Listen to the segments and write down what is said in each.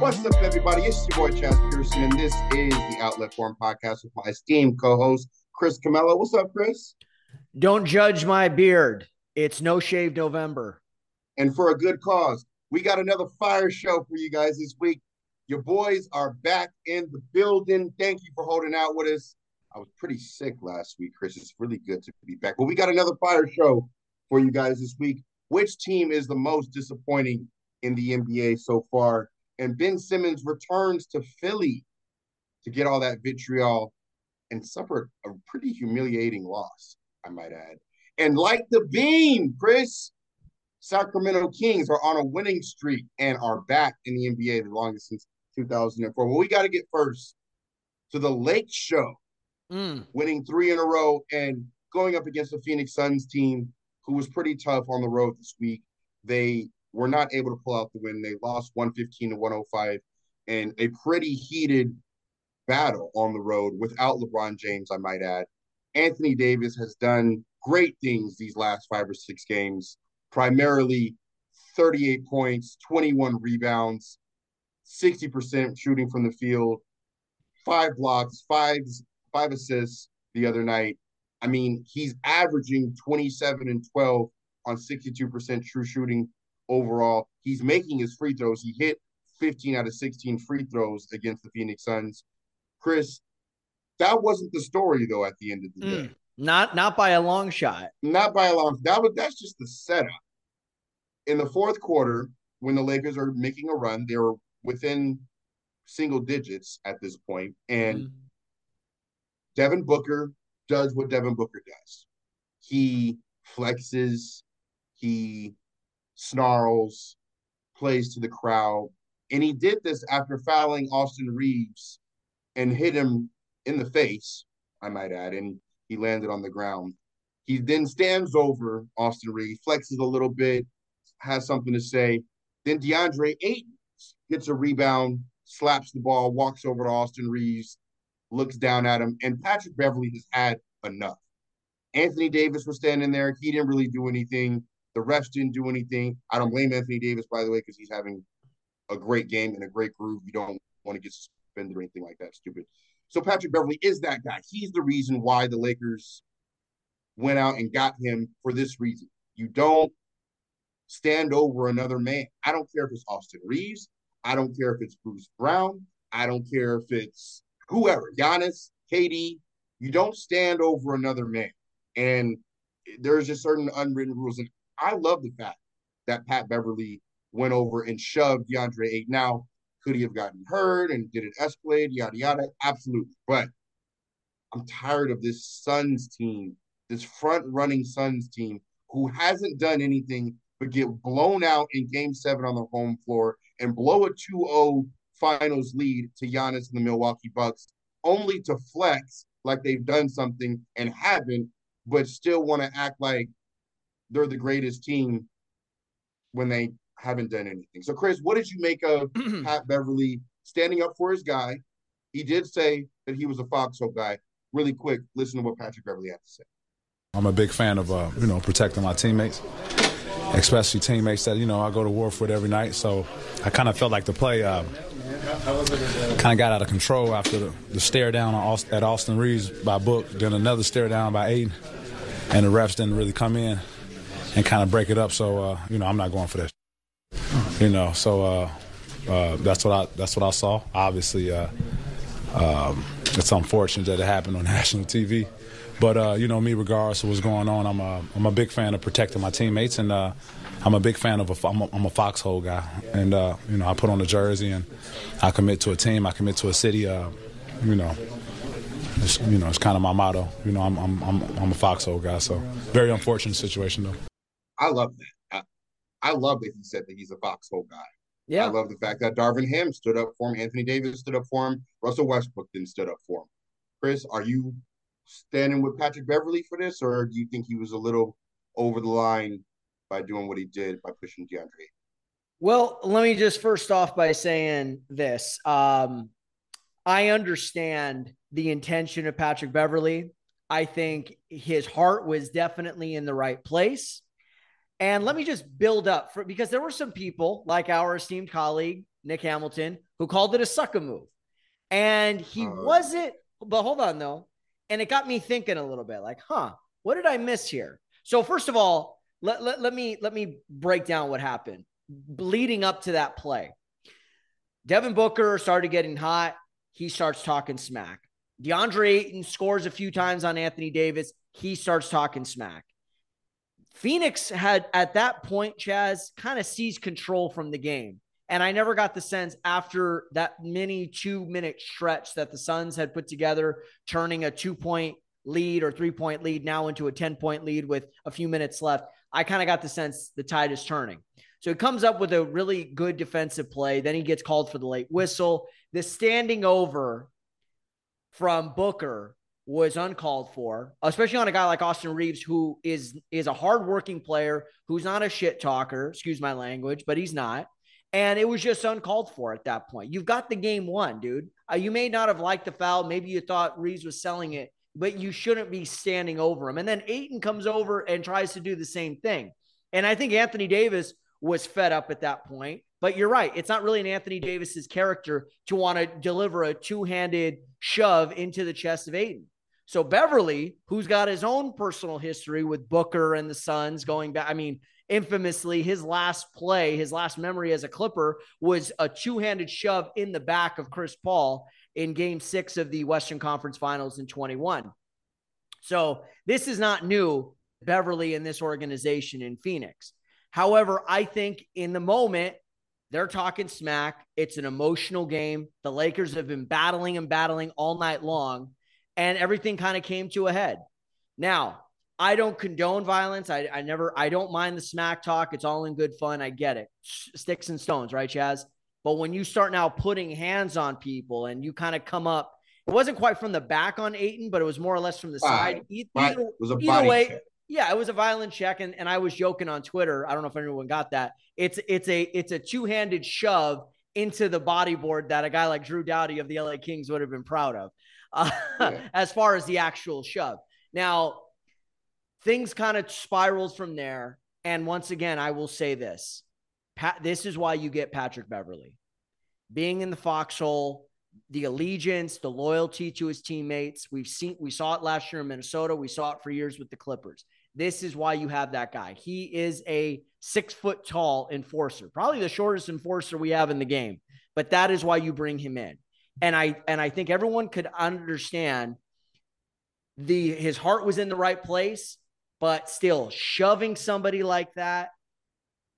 What's up, everybody? It's your boy Chaez Pearson, and this is the Outlet Forum podcast with my esteemed co-host Chris Camello. What's up, Chris? Don't judge my beard. It's no shave November. And for a good cause, we got another fire show for you guys this week. Your boys are back in the building. Thank you for holding out with us. I was pretty sick last week, Chris. It's really good to be back. But we got another fire show for you guys this week. Which team is the most disappointing in the NBA so far? And Ben Simmons returns to Philly to get all that vitriol and suffer a pretty humiliating loss, I might add. And like the beam, Chris, Sacramento Kings are on a winning streak and are back in the NBA the longest since 2004. Well, we got to get first to the Lake Show, mm. winning three in a row and going up against the Phoenix Suns team, who was pretty tough on the road this week. They were not able to pull out the win. They lost 115 to 105 and a pretty heated battle on the road without LeBron James, I might add. Anthony Davis has done great things these last five or six games, primarily 38 points, 21 rebounds, 60% shooting from the field, five blocks, five five assists the other night. I mean, he's averaging 27 and 12 on 62% true shooting overall. He's making his free throws. He hit 15 out of 16 free throws against the Phoenix Suns. Chris, that wasn't the story though at the end of the mm, day. Not not by a long shot. Not by a long that was that's just the setup. In the fourth quarter, when the Lakers are making a run, they were within single digits at this point, and mm. Devin Booker does what Devin Booker does. He flexes, he snarls, plays to the crowd. And he did this after fouling Austin Reaves and hit him in the face, I might add, and he landed on the ground. He then stands over Austin Reaves, flexes a little bit, has something to say. Then DeAndre Ayton gets a rebound, slaps the ball, walks over to Austin Reaves, looks down at him, and Patrick Beverley has had enough. Anthony Davis was standing there. He didn't really do anything. The refs didn't do anything. I don't blame Anthony Davis, by the way, because he's having a great game and a great groove. You don't want to get suspended or anything like that. Stupid. So Patrick Beverley is that guy. He's the reason why the Lakers went out and got him for this reason. You don't stand over another man. I don't care if it's Austin Reaves. I don't care if it's Bruce Brown. I don't care if it's whoever, Giannis, KD. You don't stand over another man. And there's just certain unwritten rules. And I love the fact that Pat Beverley went over and shoved DeAndre Ayton. Now, could he have gotten hurt and did it escalate? Yada yada. Absolutely. But I'm tired of this Suns team, this front running Suns team who hasn't done anything but get blown out in game seven on the home floor and blow a 2-0 finals lead to Giannis and the Milwaukee Bucks, only to flex like they've done something and haven't, but still want to act like they're the greatest team when they haven't done anything. So, Chris, what did you make of Pat Beverley standing up for his guy? He did say that he was a foxhole guy. Really quick, listen to what Patrick Beverley had to say. I'm a big fan of uh, you know protecting my teammates, especially teammates that you know I go to war with every night. So I kind of felt like the play uh, kind of got out of control after the, the stare down Austin, at Austin Reaves by Book, then another stare down by Ayton, and the refs didn't really come in and kind of break it up. So uh, you know, I'm not going for that. You know, so uh, uh, that's what I that's what I saw. Obviously, uh, um, it's unfortunate that it happened on national TV. But uh, you know me, regardless of what's going on, I'm a I'm a big fan of protecting my teammates, and I'm a big fan of a I'm a, I'm a foxhole guy, and you know I put on a jersey and I commit to a team, I commit to a city. You know, it's, you know it's kind of my motto. You know, I'm I'm I'm, I'm a foxhole guy, so very unfortunate situation though. I love that. I, I love that he said that he's a foxhole guy. Yeah. I love the fact that Darvin Ham stood up for him, Anthony Davis stood up for him, Russell Westbrook then stood up for him. Chris, are you standing with Patrick Beverley for this, or do you think he was a little over the line by doing what he did by pushing DeAndre? Well, let me just first off by saying this. Um, I understand the intention of Patrick Beverley. I think his heart was definitely in the right place. And let me just build up for because there were some people like our esteemed colleague, Nick Hamilton, who called it a sucker move. And he uh, wasn't, but hold on though. And it got me thinking a little bit like, huh, what did I miss here? So, first of all, let, let, let me let me break down what happened leading up to that play. Devin Booker started getting hot. He starts talking smack. DeAndre Ayton scores a few times on Anthony Davis. He starts talking smack. Phoenix had at that point, Chaez kind of seized control from the game. And I never got the sense after that mini two minute stretch that the Suns had put together, turning a two point lead or three point lead now into a 10 point lead with a few minutes left. I kind of got the sense the tide is turning. So he comes up with a really good defensive play. Then he gets called for the late whistle. The standing over from Booker was uncalled for, especially on a guy like Austin Reaves, who is is a hardworking player, who's not a shit talker. Excuse my language, but he's not. And it was just uncalled for at that point. You've got the game won, dude. Uh, you may not have liked the foul. Maybe you thought Reaves was selling it, but you shouldn't be standing over him. And then Ayton comes over and tries to do the same thing. And I think Anthony Davis was fed up at that point. But you're right. It's not really an Anthony Davis's character to want to deliver a two-handed shove into the chest of Ayton. So Beverley, who's got his own personal history with Booker and the Suns going back, I mean, infamously, his last play, his last memory as a Clipper was a two-handed shove in the back of Chris Paul in game six of the Western Conference Finals in 21. So this is not new, Beverley and this organization in Phoenix. However, I think in the moment, they're talking smack. It's an emotional game. The Lakers have been battling and battling all night long, and everything kind of came to a head. Now, I don't condone violence. I, I never, I don't mind the smack talk. It's all in good fun. I get it. Sticks and stones, right, Chaez? But when you start now putting hands on people and you kind of come up, it wasn't quite from the back on Ayton, but it was more or less from the side. Either, it was a either way, check. Yeah, it was a violent check, and, and I was joking on Twitter. I don't know if anyone got that. It's it's a it's a two handed shove into the bodyboard that a guy like Drew Doughty of the LA Kings would have been proud of, uh, yeah. as far as the actual shove. Now, things kind of spirals from there, and once again, I will say this: Pat, this is why you get Patrick Beverley being in the foxhole, the allegiance, the loyalty to his teammates. We've seen we saw it last year in Minnesota. We saw it for years with the Clippers. This is why you have that guy. He is a six foot tall enforcer, probably the shortest enforcer we have in the game. But that is why you bring him in. And I and I think everyone could understand the his heart was in the right place, but still shoving somebody like that,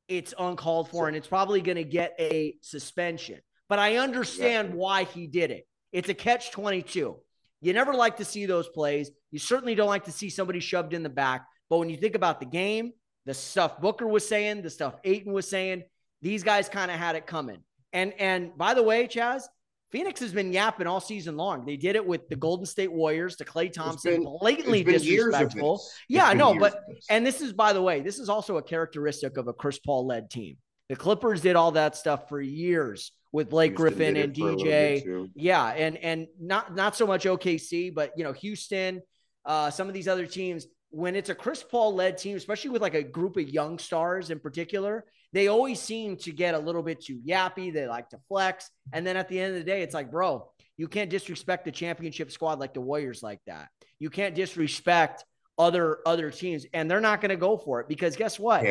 it's uncalled for, and it's probably going to get a suspension. But I understand why he did it. It's a catch 22. You never like to see those plays. You certainly don't like to see somebody shoved in the back. But when you think about the game, the stuff Booker was saying, the stuff Ayton was saying, these guys kind of had it coming. And and by the way, Chaez, Phoenix has been yapping all season long. They did it with the Golden State Warriors to Klay Thompson, been, blatantly disrespectful. Yeah, no, but and this is by the way, this is also a characteristic of a Chris Paul led team. The Clippers did all that stuff for years with Blake Houston Griffin and DJ. Yeah, and and not not so much OKC, but you know Houston, uh, some of these other teams when it's a Chris Paul led team, especially with like a group of young stars in particular, they always seem to get a little bit too yappy. They like to flex. And then at the end of the day, it's like, bro, you can't disrespect the championship squad like the Warriors like that. You can't disrespect other other teams and they're not going to go for it because guess what?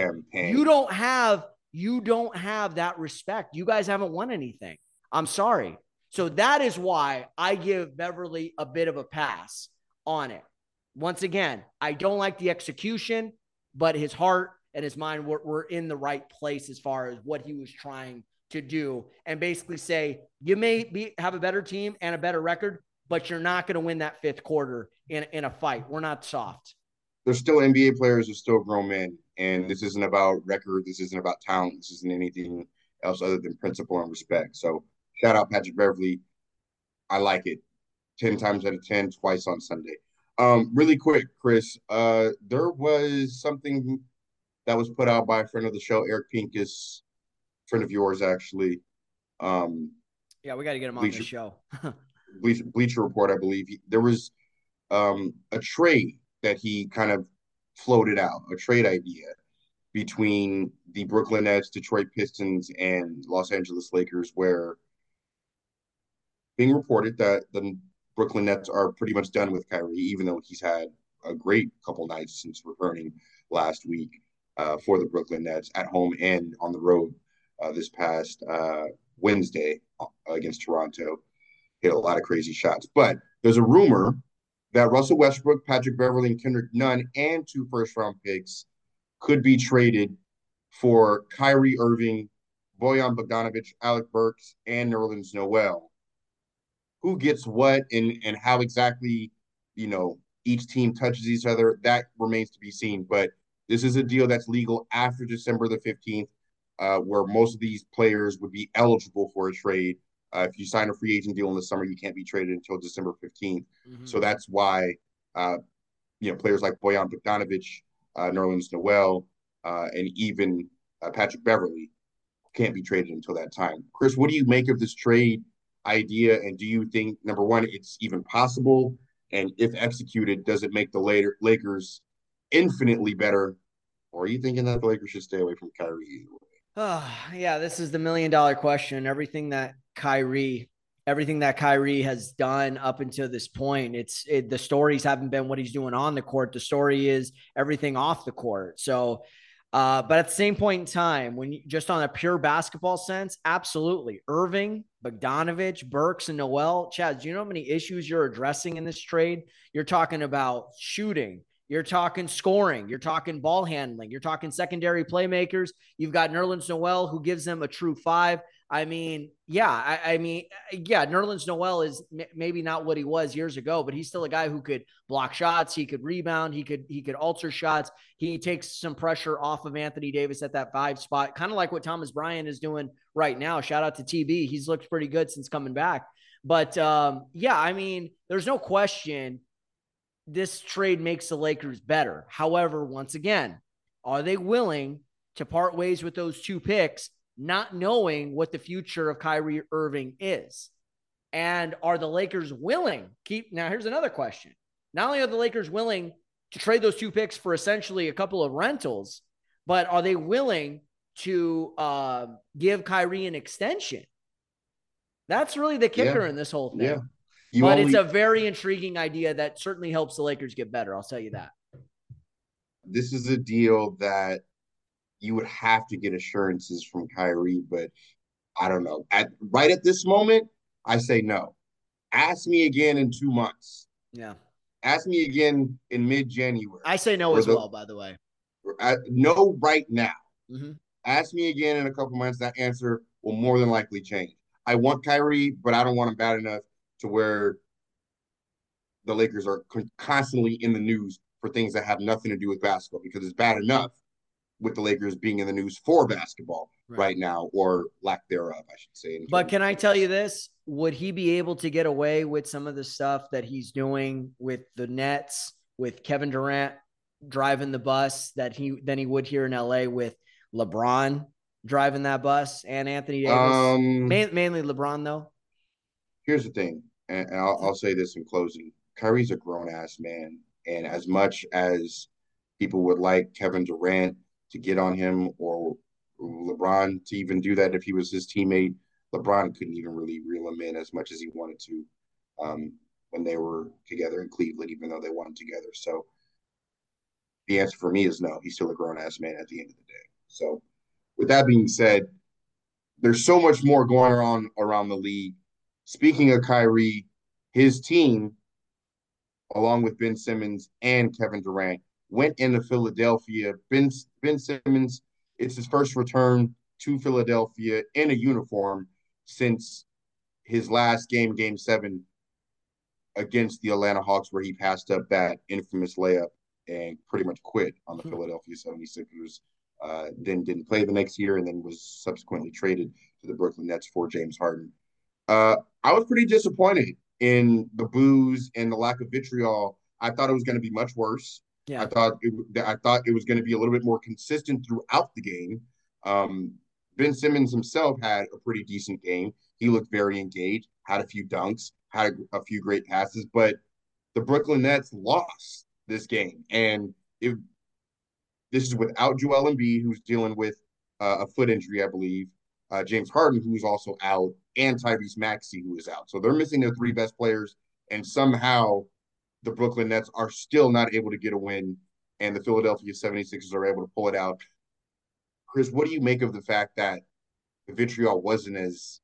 You don't have you don't have that respect. You guys haven't won anything. I'm sorry. So that is why I give Beverley a bit of a pass on it once again, I don't like the execution, but his heart and his mind were, were in the right place as far as what he was trying to do and basically say, you may be have a better team and a better record, but you're not going to win that fifth quarter in, in a fight. We're not soft. There's still NBA players who still grown men, and this isn't about record. This isn't about talent. This isn't anything else other than principle and respect. So shout out Patrick Beverley. I like it. 10 times out of 10, twice on Sunday. Um, really quick, Chris. Uh, there was something that was put out by a friend of the show, Eric Pincus, friend of yours, actually. Um, yeah, we got to get him on the show. Bleacher, Bleacher Report, I believe. He, there was um, a trade that he kind of floated out, a trade idea between the Brooklyn Nets, Detroit Pistons, and Los Angeles Lakers, where being reported that the Brooklyn Nets are pretty much done with Kyrie, even though he's had a great couple nights since returning last week uh, for the Brooklyn Nets at home and on the road uh, this past uh, Wednesday uh, against Toronto. Hit a lot of crazy shots. But there's a rumor that Russell Westbrook, Patrick Beverley, and Kendrick Nunn, and two first round picks could be traded for Kyrie Irving, Bojan Bogdanovic, Alec Burks, and Nerlens Noel. Who gets what and and how exactly, you know, each team touches each other, that remains to be seen. But this is a deal that's legal after December the 15th, uh, where most of these players would be eligible for a trade. Uh, if you sign a free agent deal in the summer, you can't be traded until December 15th. Mm-hmm. So that's why, uh, you know, players like Bojan Bogdanovic, uh, Nerlens Noel, uh, and even uh, Patrick Beverley can't be traded until that time. Chris, what do you make of this trade idea? And do you think, number one, it's even possible? And if executed, does it make the later Lakers infinitely better? Or are you thinking that the Lakers should stay away from Kyrie Oh, yeah, this is the million dollar question. Everything that Kyrie, everything that Kyrie has done up until this point, it's it, the stories haven't been what he's doing on the court. The story is everything off the court. So uh, but at the same point in time, when you, just on a pure basketball sense, absolutely. Irving, Bogdanovic, Burks, and Noel, Chad, do you know how many issues you're addressing in this trade? You're talking about shooting, you're talking scoring, you're talking ball handling, you're talking secondary playmakers. You've got Nerlens Noel, who gives them a true five. I mean, yeah, I, I mean, yeah, Nerlens Noel is m- maybe not what he was years ago, but he's still a guy who could block shots, he could rebound, he could he could alter shots. He takes some pressure off of Anthony Davis at that five spot, kind of like what Thomas Bryant is doing right now. Shout out to TB, he's looked pretty good since coming back. But um, yeah, I mean, there's no question this trade makes the Lakers better. However, once again, are they willing to part ways with those two picks? Not knowing what the future of Kyrie Irving is. And are the Lakers willing? Keep now. Here's another question. Not only are the Lakers willing to trade those two picks for essentially a couple of rentals, but are they willing to uh, give Kyrie an extension? That's really the kicker yeah. in this whole thing. Yeah. You but only... it's a very intriguing idea that certainly helps the Lakers get better. I'll tell you that. This is a deal that you would have to get assurances from Kyrie, but I don't know. At right at this moment, I say no. Ask me again in two months. Yeah. Ask me again in mid January. I say no as the, well, by the way. I, no, right now. Mm-hmm. Ask me again in a couple months. That answer will more than likely change. I want Kyrie, but I don't want him bad enough to where the Lakers are constantly in the news for things that have nothing to do with basketball because it's bad enough with the Lakers being in the news for basketball right, right now, or lack thereof, I should say. But can I tell you this? Would he be able to get away with some of the stuff that he's doing with the Nets, with Kevin Durant driving the bus that he than he would here in LA with LeBron driving that bus and Anthony Davis? Um, Man, mainly LeBron, though. Here's the thing, and I'll, I'll say this in closing: Kyrie's a grown ass man, and as much as people would like Kevin Durant to get on him or LeBron to even do that if he was his teammate. LeBron couldn't even really reel him in as much as he wanted to um, when they were together in Cleveland, even though they won together. So the answer for me is no. He's still a grown ass man at the end of the day. So with that being said, there's so much more going on around the league. Speaking of Kyrie, his team, along with Ben Simmons and Kevin Durant, went into Philadelphia. Ben Ben Simmons, it's his first return to Philadelphia in a uniform since his last game, Game Seven, against the Atlanta Hawks, where he passed up that infamous layup and pretty much quit on the hmm. Philadelphia 76ers. Uh, then didn't play the next year, and then was subsequently traded to the Brooklyn Nets for James Harden. Uh, I was pretty disappointed in the booze and the lack of vitriol. I thought it was going to be much worse. Yeah. I thought it, I thought it was going to be a little bit more consistent throughout the game. Um, ben Simmons himself had a pretty decent game. He looked very engaged, had a few dunks, had a, a few great passes, but the Brooklyn Nets lost this game, and it, this is without Joel Embiid, who's dealing with uh, a foot injury, I believe. uh, James Harden, who is also out, and Tyrese Maxey, who is out. So they're missing their three best players, and somehow the Brooklyn Nets are still not able to get a win, and the Philadelphia 76ers are able to pull it out. Chris, what do you make of the fact that the vitriol wasn't as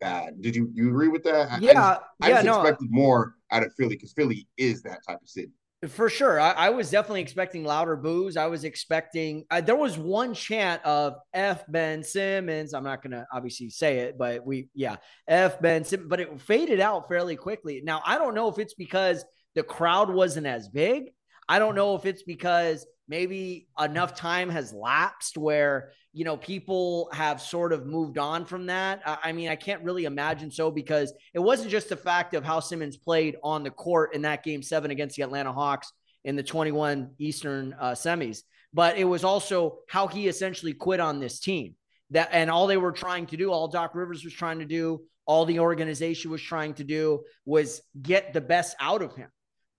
bad? Did you you agree with that? Yeah, I just, I yeah, just no. expected more out of Philly because Philly is that type of city. For sure. I, I, was definitely expecting louder boos. I was expecting, uh, there was one chant of F Ben Simmons. I'm not going to obviously say it, but we, yeah, F Ben Simmons, but it faded out fairly quickly. Now, I don't know if it's because the crowd wasn't as big. I don't know if it's because maybe enough time has lapsed where you know people have sort of moved on from that. I mean i can't really imagine so because it wasn't just the fact of how simmons played on the court in that game seven against the atlanta hawks in the 21 eastern uh, semis but it was also how he essentially quit on this team. That and all they were trying to do all doc rivers was trying to do all the organization was trying to do was get the best out of him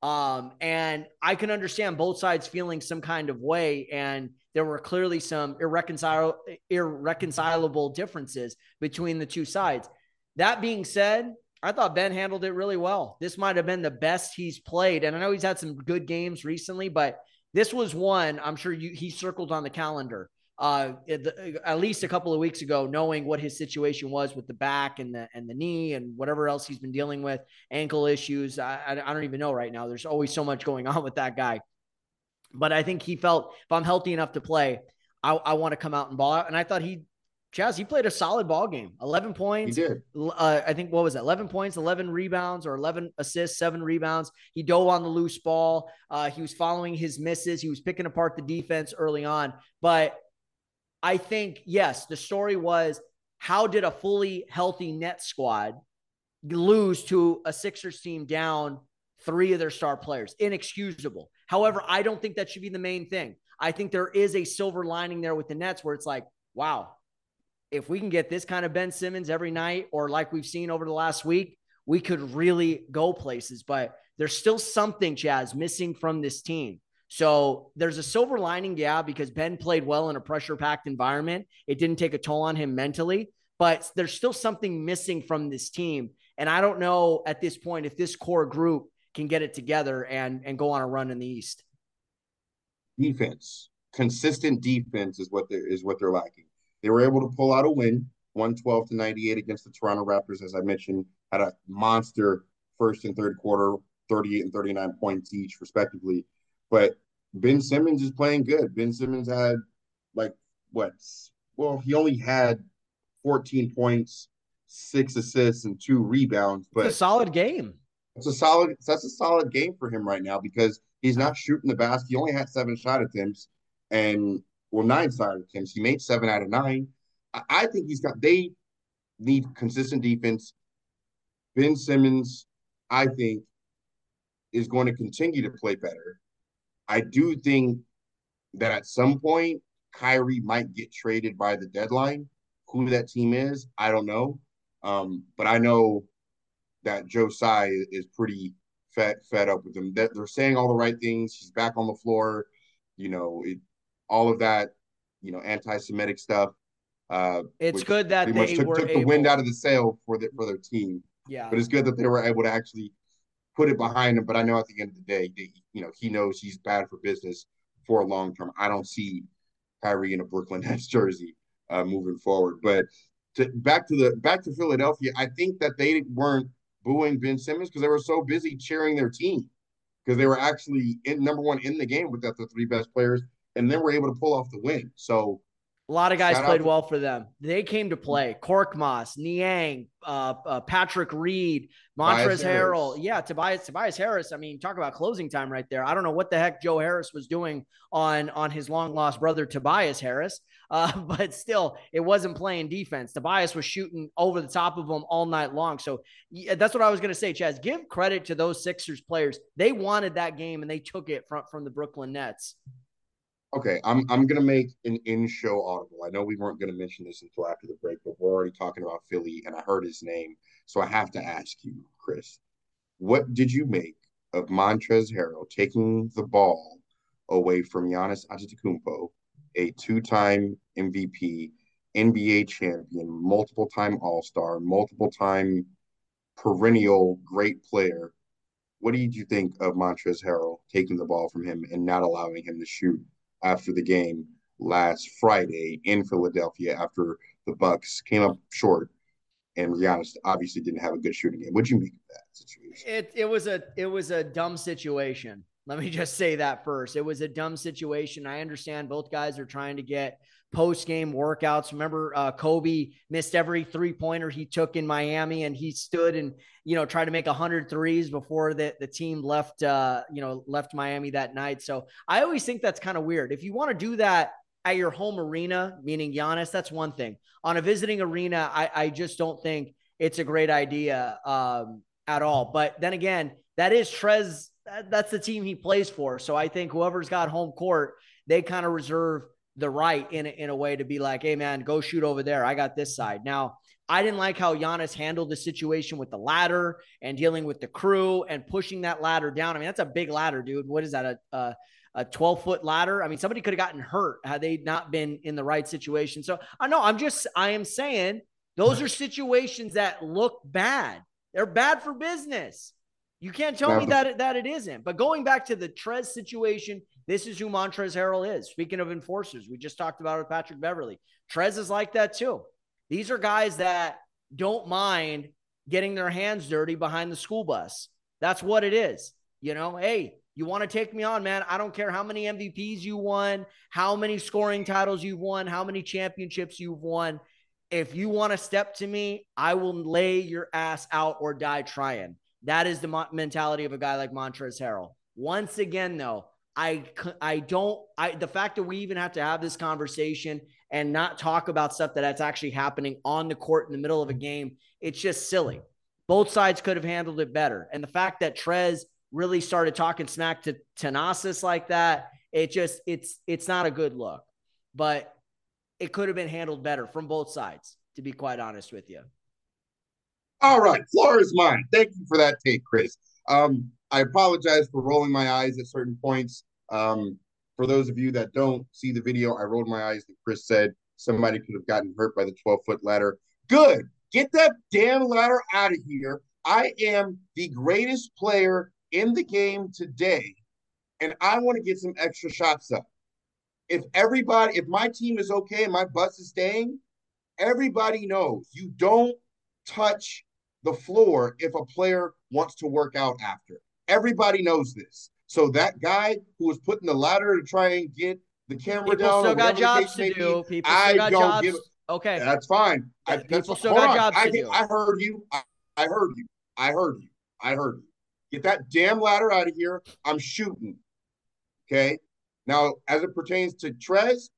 um, and I can understand both sides feeling some kind of way. And there were clearly some irreconcilable, irreconcilable differences between the two sides. That being said, I thought Ben handled it really well. This might have been the best he's played. And I know he's had some good games recently, but this was one I'm sure you, he circled on the calendar uh, at least a couple of weeks ago, knowing what his situation was with the back and the and the knee and whatever else he's been dealing with, ankle issues. I, I don't even know right now. There's always so much going on with that guy. But I think he felt if I'm healthy enough to play, I, I want to come out and ball out. And I thought he, Chaez, he played a solid ball game. 11 points. He did. Uh, I think what was it? 11 points, 11 rebounds, or 11 assists, seven rebounds. He dove on the loose ball. Uh, he was following his misses. He was picking apart the defense early on. But I think, yes, the story was how did a fully healthy net squad lose to a Sixers team down three of their star players? Inexcusable. However, I don't think that should be the main thing. I think there is a silver lining there with the Nets where it's like, wow, if we can get this kind of Ben Simmons every night, or like we've seen over the last week, we could really go places. But there's still something, Chaez, missing from this team. So there's a silver lining, yeah, because Ben played well in a pressure packed environment. It didn't take a toll on him mentally, but there's still something missing from this team. And I don't know at this point if this core group can get it together and, and go on a run in the East. Defense, consistent defense is what they're, is what they're lacking. They were able to pull out a win, 112 to 98 against the Toronto Raptors, as I mentioned, had a monster first and third quarter, 38 and 39 points each, respectively. But Ben Simmons is playing good. Ben Simmons had like what? Well, he only had 14 points, six assists, and two rebounds. But it's a solid game. It's a solid. That's a solid game for him right now because he's not shooting the basket. He only had seven shot attempts, and well, nine shot attempts. He made seven out of nine. I, I think he's got. They need consistent defense. Ben Simmons, I think, is going to continue to play better. I do think that at some point Kyrie might get traded by the deadline. Who that team is, I don't know. Um, but I know that Joe Tsai is pretty fed fed up with him. That they're saying all the right things. He's back on the floor. You know, it, all of that. You know, anti-Semitic stuff. Uh, it's good that they took, took the wind out of the sail for the, for their team. Yeah, but it's good that they were able to actually put it behind him. But I know at the end of the day, they, you know, he knows he's bad for business for a long term. I don't see Kyrie in a Brooklyn Nets jersey uh, moving forward. But to, back to the back to Philadelphia, I think that they weren't booing Ben Simmons because they were so busy cheering their team because they were actually in number one in the game without the three best players, and then were able to pull off the win. So a lot of guys played well for them. They came to play. Korkmaz, Niang, uh, uh, Patrick Reed, Montrezl Harrell. Yeah, Tobias Tobias Harris. I mean, talk about closing time right there. I don't know what the heck Joe Harris was doing on on his long lost brother Tobias Harris, uh, but still, it wasn't playing defense. Tobias was shooting over the top of them all night long. So yeah, that's what I was going to say, Chaez. Give credit to those Sixers players. They wanted that game and they took it from from the Brooklyn Nets. Okay, I'm I'm gonna make an in-show audible. I know we weren't gonna mention this until after the break, but we're already talking about Philly, and I heard his name, so I have to ask you, Chris, what did you make of Montrezl Harrell taking the ball away from Giannis Antetokounmpo, a two-time MVP, NBA champion, multiple time All Star, multiple time perennial great player. What did you think of Montrezl Harrell taking the ball from him and not allowing him to shoot after the game last Friday in Philadelphia after the Bucks came up short and Giannis obviously didn't have a good shooting game. What'd you make of that situation? It it was a it was a dumb situation. Let me just say that first. It was a dumb situation. I understand both guys are trying to get post game workouts. Remember, uh, Kobe missed every three pointer he took in Miami, and he stood and you know tried to make 100 threes before the the team left uh, you know left Miami that night. So I always think that's kind of weird. If you want to do that at your home arena, meaning Giannis, that's one thing. On a visiting arena, I, I just don't think it's a great idea um, at all. But then again, that is Trez. That's the team he plays for. So I think whoever's got home court, they kind of reserve the right in a, in a way to be like, hey man, go shoot over there. I got this side. Now, I didn't like how Giannis handled the situation with the ladder and dealing with the crew and pushing that ladder down. I mean, that's a big ladder, dude. What is that? A, a a 12 foot ladder. I mean, somebody could have gotten hurt had they not been in the right situation. So I know I'm just, I am saying those are situations that look bad. They're bad for business. You can't tell me that it, that it isn't. But going back to the Trez situation, this is who Montrezl Harrell is. Speaking of enforcers, we just talked about with Patrick Beverley. Trez is like that too. These are guys that don't mind getting their hands dirty behind the school bus. That's what it is. You know, hey, you want to take me on, man? I don't care how many MVPs you won, how many scoring titles you've won, how many championships you've won. If you want to step to me, I will lay your ass out or die trying. That is the mentality of a guy like Montrezl Harrell. Once again, though, I I don't I the fact that we even have to have this conversation and not talk about stuff that that's actually happening on the court in the middle of a mm-hmm. game, it's just silly. Both sides could have handled it better. And the fact that Trez really started talking smack to Thanasis like that, it just it's it's not a good look. But it could have been handled better from both sides, to be quite honest with you. All right, floor is mine. Thank you for that take, Chris. Um, I apologize for rolling my eyes at certain points. Um, for those of you that don't see the video, I rolled my eyes that Chris said somebody could have gotten hurt by the 12 foot ladder. Good. Get that damn ladder out of here. I am the greatest player in the game today and I want to get some extra shots up. If everybody, if my team is okay and my bus is staying, everybody knows you don't touch the floor if a player wants to work out after. Everybody knows this. So that guy who was putting the ladder to try and get the camera people down, still got jobs to do. Be, people still I got jobs. Give, okay, that's fine. I, people that's, still got on. jobs I, to do. I heard you. I, I heard you. I heard you. I heard you. Get that damn ladder out of here. I'm shooting. Okay. Now, as it pertains to Trez,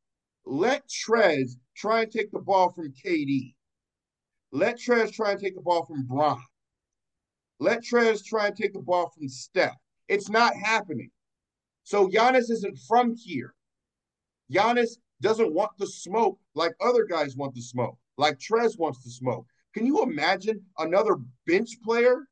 let Trez try and take the ball from KD. Let Trez try and take the ball from Bron. Let Trez try and take the ball from Steph. It's not happening. So Giannis isn't from here. Giannis doesn't want the smoke like other guys want the smoke, like Trez wants the smoke. Can you imagine another bench player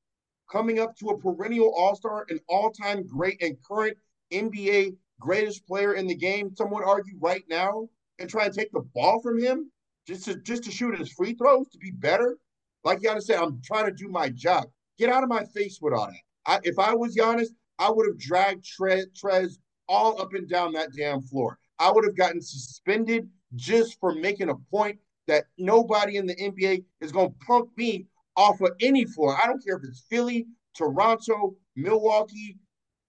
coming up to a perennial all star, an all time great and current NBA greatest player in the game, some would argue right now, and try and take the ball from him just to just to shoot his free throws to be better. Like Giannis said, I'm trying to do my job. Get out of my face with all that. I, if I was Giannis, I would have dragged Tre- Trez all up and down that damn floor. I would have gotten suspended just for making a point that nobody in the NBA is going to punk me off of any floor. I don't care if it's Philly, Toronto, Milwaukee,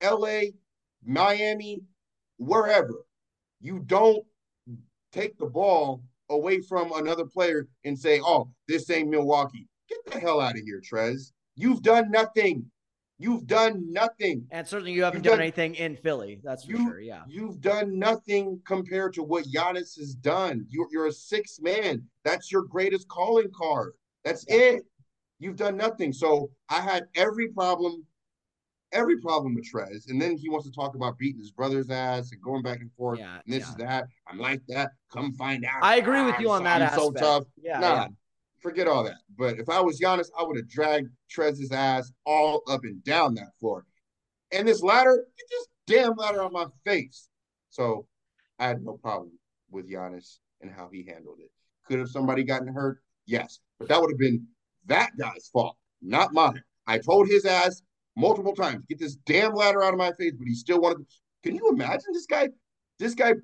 LA, Miami, wherever. You don't take the ball away from another player and say, oh, this ain't Milwaukee. Get the hell out of here, Trez. You've done nothing. You've done nothing. And certainly you haven't done, done, anything in Philly. That's for you, sure. Yeah. You've done nothing compared to what Giannis has done. You're, you're a six man. That's your greatest calling card. That's yeah. it. You've done nothing. So I had every problem, every problem with Trez. And then he wants to talk about beating his brother's ass and going back and forth. Yeah, and this yeah. is that. I'm like that. Come find out. I agree with you on that I'm aspect. so tough. Yeah, nah, yeah. Forget all that. But if I was Giannis, I would have dragged Trez's ass all up and down that floor. And this ladder, get this damn ladder on my face. So I had no problem with Giannis and how he handled it. Could have somebody gotten hurt? Yes. But that would have been that guy's fault, not mine. I told his ass multiple times, get this damn ladder out of my face, but he still wanted. To... Can you imagine this guy? This guy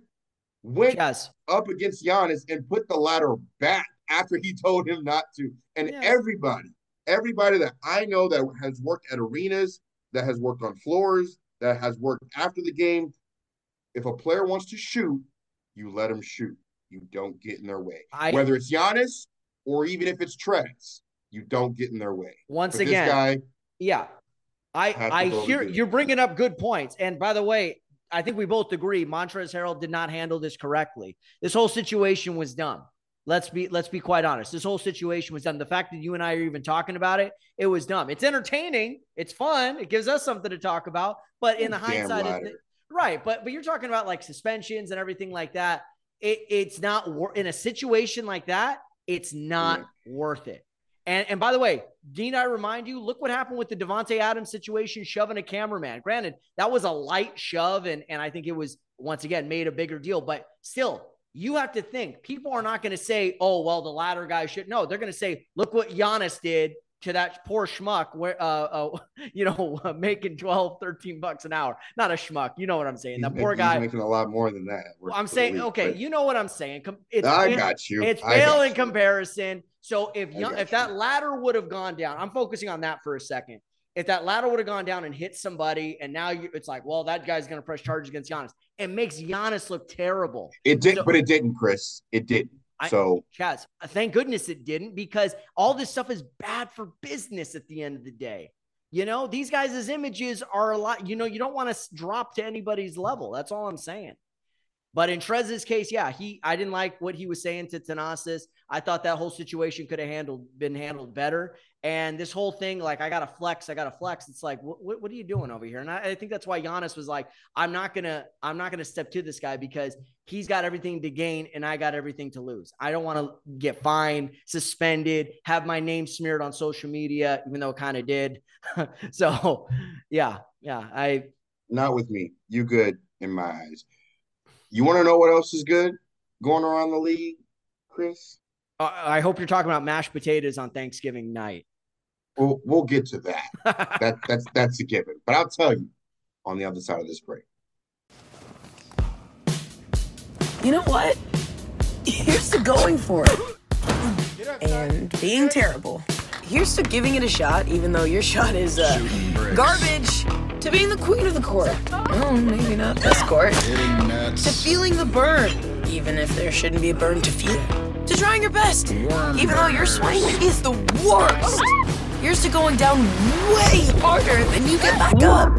went yes. up against Giannis and put the ladder back after he told him not to. And yeah. everybody, everybody that I know that has worked at arenas, that has worked on floors, that has worked after the game, if a player wants to shoot, you let them shoot. You don't get in their way. I, Whether it's Giannis or even if it's Trez, you don't get in their way. Once but again, guy, yeah, I I hear you're bringing up good points. And by the way, I think we both agree Montrezl Harrell did not handle this correctly. This whole situation was dumb. Let's be let's be quite honest. This whole situation was dumb. The fact that you and I are even talking about it, it was dumb. It's entertaining. It's fun. It gives us something to talk about. But in the hindsight, it, right? But but you're talking about like suspensions and everything like that. It, it's not in a situation like that. It's not yeah. worth it. And and by the way, Dean, I remind you, look what happened with the Davante Adams situation, shoving a cameraman. Granted, that was a light shove, and and I think it was once again made a bigger deal, but still, you have to think people are not going to say, "Oh, well, the ladder guy should." No, they're going to say, "Look what Giannis did to that poor schmuck where uh, uh you know making 12 13 bucks an hour. Not a schmuck you know what i'm saying. That poor guy making a lot more than that i'm saying week, okay you know what i'm saying. It's i got you. it's fail in comparison. So if if that ladder would have gone down i'm focusing on that for a second if that ladder would have gone down and hit somebody, and now you, it's like, well, that guy's going to press charges against Giannis. It makes Giannis look terrible. It did, so, but it didn't, Chris. It didn't. So, Chaez, uh, thank goodness it didn't because all this stuff is bad for business at the end of the day. You know, these guys' images are a lot, you know, you don't want to drop to anybody's level. That's all I'm saying. But in Trez's case, yeah, he I didn't like what he was saying to Thanasis. I thought that whole situation could have handled been handled better. And this whole thing, like, I got to flex, I got to flex. It's like, what, what, are you doing over here? And I, I, think that's why Giannis was like, I'm not gonna, I'm not gonna step to this guy because he's got everything to gain and I got everything to lose. I don't want to get fined, suspended, have my name smeared on social media, even though it kind of did. so, yeah, yeah, I. Not with me. You good in my eyes. You want to know what else is good going around the league, Chris? Uh, I hope you're talking about mashed potatoes on Thanksgiving night. We'll we'll get to that. that that's that's a given. But I'll tell you on the other side of this break. You know what? Here's to going for it. And being terrible. Here's to giving it a shot, even though your shot is uh, garbage. To being the queen of the court. Oh, maybe not this court. To feeling the burn, even if there shouldn't be a burn to feel to trying your best, even though your swing is the worst. Here's to going down way harder than you get back up.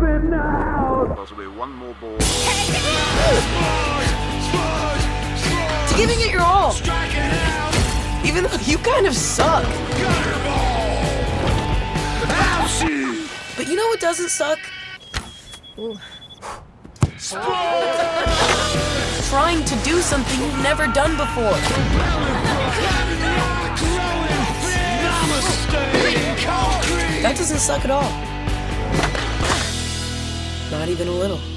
Possibly one more ball. To giving it your all, even though you kind of suck. You know what doesn't suck? Trying to do something you've never done before. That doesn't suck at all. Not even a little.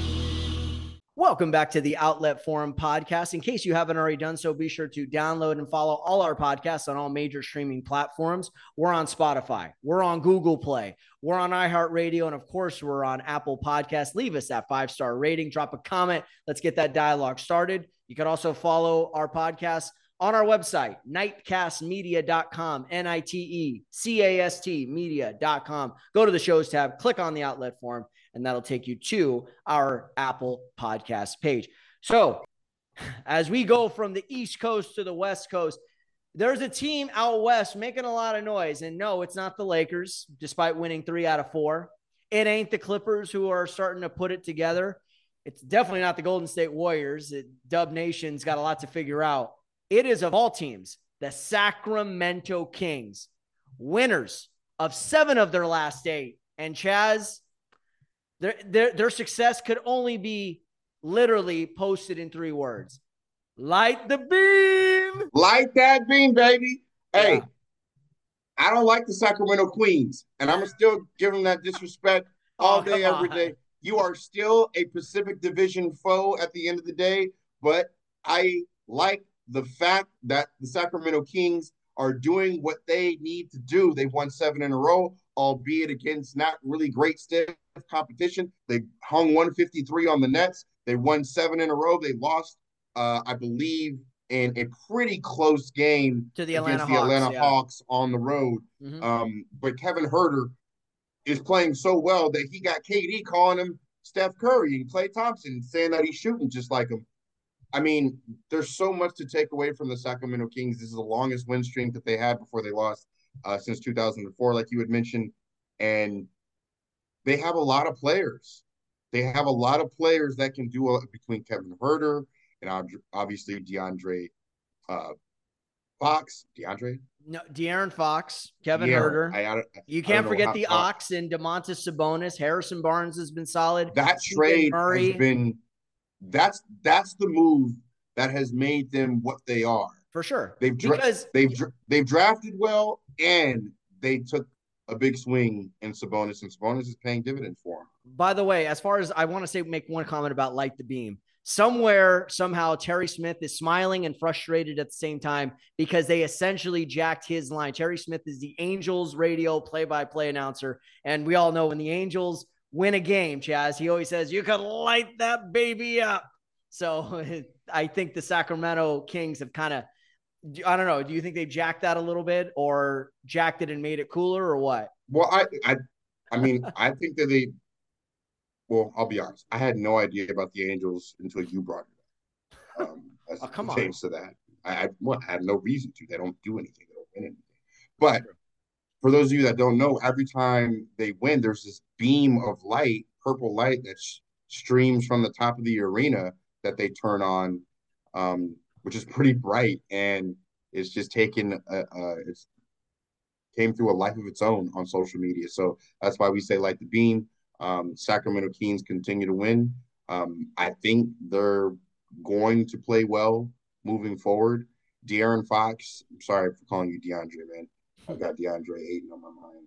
Welcome back to the Outlet Forum podcast. In case you haven't already done so, be sure to download and follow all our podcasts on all major streaming platforms. We're on Spotify, we're on Google Play, we're on iHeartRadio, and of course, we're on Apple Podcasts. Leave us that five star rating, drop a comment. Let's get that dialogue started. You can also follow our podcast on our website, nitecastmedia.com, N I T E C A S T media.com. Go to the shows tab, click on the outlet form, and that'll take you to our Apple podcast page. So, as we go from the East Coast to the West Coast, there's a team out west making a lot of noise. And no, it's not the Lakers, despite winning three out of four. It ain't the Clippers who are starting to put it together. It's definitely not the Golden State Warriors. It, Dub Nation's got a lot to figure out. It is of all teams, the Sacramento Kings, winners of seven of their last eight. And Chaez, their, their, their success could only be literally posted in three words light the beam. Light that beam, baby. Hey, yeah. I don't like the Sacramento Queens, and I'm still giving that disrespect oh, all oh, day, every day. You are still a Pacific Division foe at the end of the day, but I like the fact that the Sacramento Kings are doing what they need to do. They've won seven in a row, albeit against not really great stiff competition. They hung 153 on the Nets. They won seven in a row. They lost, uh, I believe, in a pretty close game to the Atlanta the Hawks, Atlanta yeah. Hawks on the road. Mhm. Um, but Kevin Huerter is playing so well that he got KD calling him Steph Curry and Klay Thompson, saying that he's shooting just like him. I mean, there's so much to take away from the Sacramento Kings. This is the longest win streak that they had before they lost uh, since 2004, like you had mentioned. And they have a lot of players. They have a lot of players that can do a, between Kevin Huerter and obviously DeAndre uh, Fox. DeAndre? No, De'Aaron Fox, Kevin Yeah, Huerter. I, I, you can't forget how- the Ox and Domantas Sabonis. Harrison Barnes has been solid. that trade Murray. has been that's that's the move that has made them what they are. for sure. They've dra- because they've they've drafted well and they took a big swing in Sabonis and Sabonis is paying dividends for them. By the way, as far as I want to say, make one comment about light the beam. Somewhere, somehow, Terry Smith is smiling and frustrated at the same time because they essentially jacked his line. Terry Smith is the Angels radio play by play announcer. And we all know when the Angels win a game, Chaez, he always says, You could light that baby up. So I think the Sacramento Kings have kind of, I don't know, do you think they jacked that a little bit or jacked it and made it cooler or what? Well, I I I mean I think that they well, I'll be honest. I had no idea about the Angels until you brought it up. Um, as Oh, come on. pertains to that. I, I, well, I had no reason to. They don't do anything. They don't win anything. But for those of you that don't know, every time they win, there's this beam of light, purple light that sh- streams from the top of the arena that they turn on, um, which is pretty bright and it's just taken. A, a, it's came through a life of its own on social media. So that's why we say light the beam. Um, Sacramento Kings continue to win. Um, I think they're going to play well moving forward. De'Aaron Fox, I'm sorry for calling you DeAndre, man. I've got DeAndre Ayton on my mind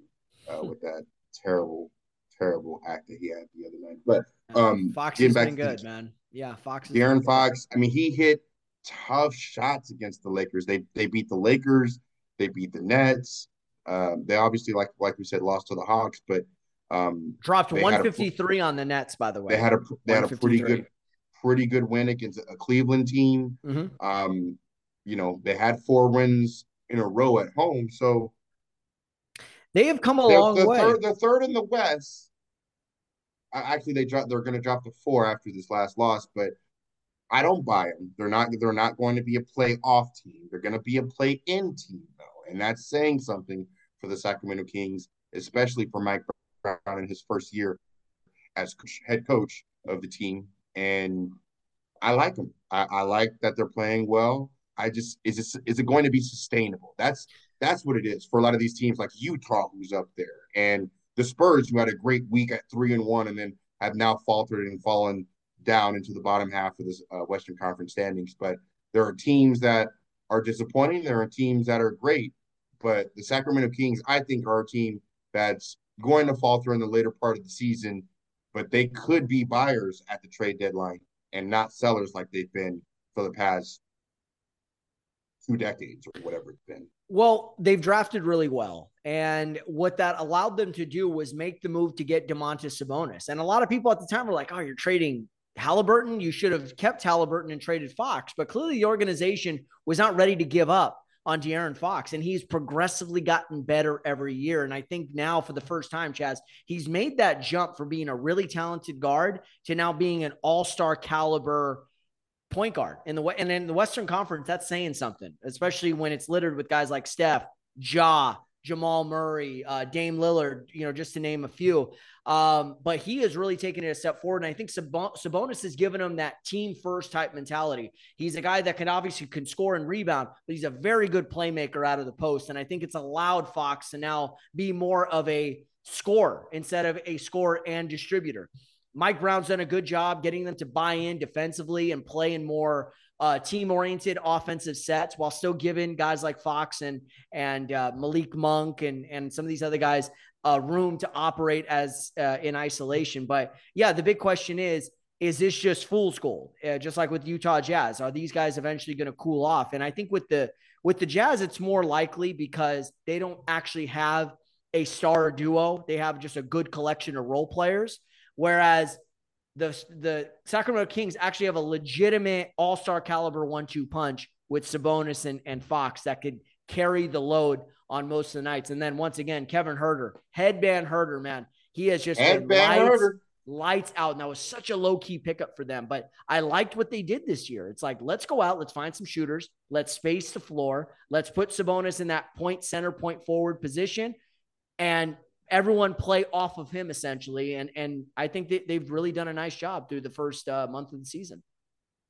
uh, with that terrible, terrible act that he had the other night. But um, Fox getting has back been to the- good, man. Yeah, Fox. De'Aaron. Fox, I mean, he hit tough shots against the Lakers. They they beat the Lakers, they beat the Nets. Um, they obviously, like like we said, lost to the Hawks, but um, Dropped They had a- 153 on the Nets, by the way. they had a they had a pretty good pretty good win against a Cleveland team. Mhm. Um, you know, they had four wins in a row at home, so They have come a long the way. third the third in the West. Actually, they drop. They're going to drop to four after this last loss, but I don't buy them. They're not. They're not going to be a playoff team. They're going to be a play-in team, though, and that's saying something for the Sacramento Kings, especially for Mike Brown in his first year as head coach of the team. And I like them. I, I like that they're playing well. I just is this, is it going to be sustainable? That's that's what it is for a lot of these teams like Utah, who's up there, and the Spurs, who had a great week at three and one, and then have now faltered and fallen down into the bottom half of this uh, Western Conference standings. But there are teams that are disappointing. There are teams that are great. But the Sacramento Kings, I think, are a team that's going to fall through in the later part of the season. But they could be buyers at the trade deadline and not sellers like they've been for the past two decades or whatever it's been. Well, they've drafted really well. And what that allowed them to do was make the move to get Domantas Sabonis. And a lot of people at the time were like, oh, you're trading Halliburton. You should have kept Halliburton and traded Fox. But clearly the organization was not ready to give up on De'Aaron Fox. And he's progressively gotten better every year. And I think now for the first time, Chaez, he's made that jump from being a really talented guard to now being an all-star caliber point guard in the and in the Western Conference. That's saying something, especially when it's littered with guys like Steph, Ja, Jamal Murray, uh, Dame Lillard, you know, just to name a few. Um, but he has really taken it a step forward, and I think Sab- Sabonis has given him that team first type mentality. He's a guy that can obviously can score and rebound, but he's a very good playmaker out of the post, and I think it's allowed Fox to now be more of a scorer instead of a scorer and distributor. Mike Brown's done a good job getting them to buy in defensively and play in more uh, team-oriented offensive sets, while still giving guys like Fox and and uh, Malik Monk and and some of these other guys uh, room to operate as uh, in isolation. But yeah, the big question is: is this just fool's gold? Uh, just like with Utah Jazz, are these guys eventually going to cool off? And I think with the with the Jazz, it's more likely because they don't actually have a star duo. They have just a good collection of role players. Whereas the the Sacramento Kings actually have a legitimate all star caliber one two punch with Sabonis and, and Fox that could carry the load on most of the nights. And then once again, Kevin Huerter, headband Huerter, man, he has just headband lights, lights out. And that was such a low key pickup for them. But I liked what they did this year. It's like, let's go out, let's find some shooters, let's space the floor, let's put Sabonis in that point center, point forward position, and everyone play off of him essentially. And and I think that they've really done a nice job through the first uh, month of the season.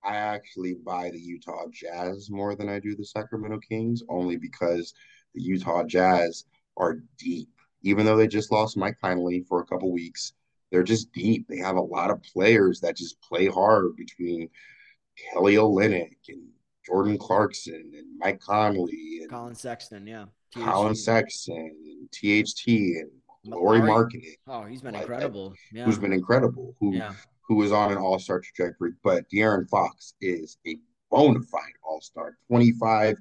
I actually buy the Utah Jazz more than I do the Sacramento Kings, only because the Utah Jazz are deep. Even though they just lost Mike Conley for a couple weeks, they're just deep. They have a lot of players that just play hard between Kelly Olynyk and Jordan Clarkson and Mike Conley and Collin Sexton, yeah. THT. Collin Sexton and THT and Lauri Markkanen. Oh, he's been like incredible. Yeah. Who's been incredible. Who yeah. who is on an all-star trajectory. But De'Aaron Fox is a bona fide all-star. 25,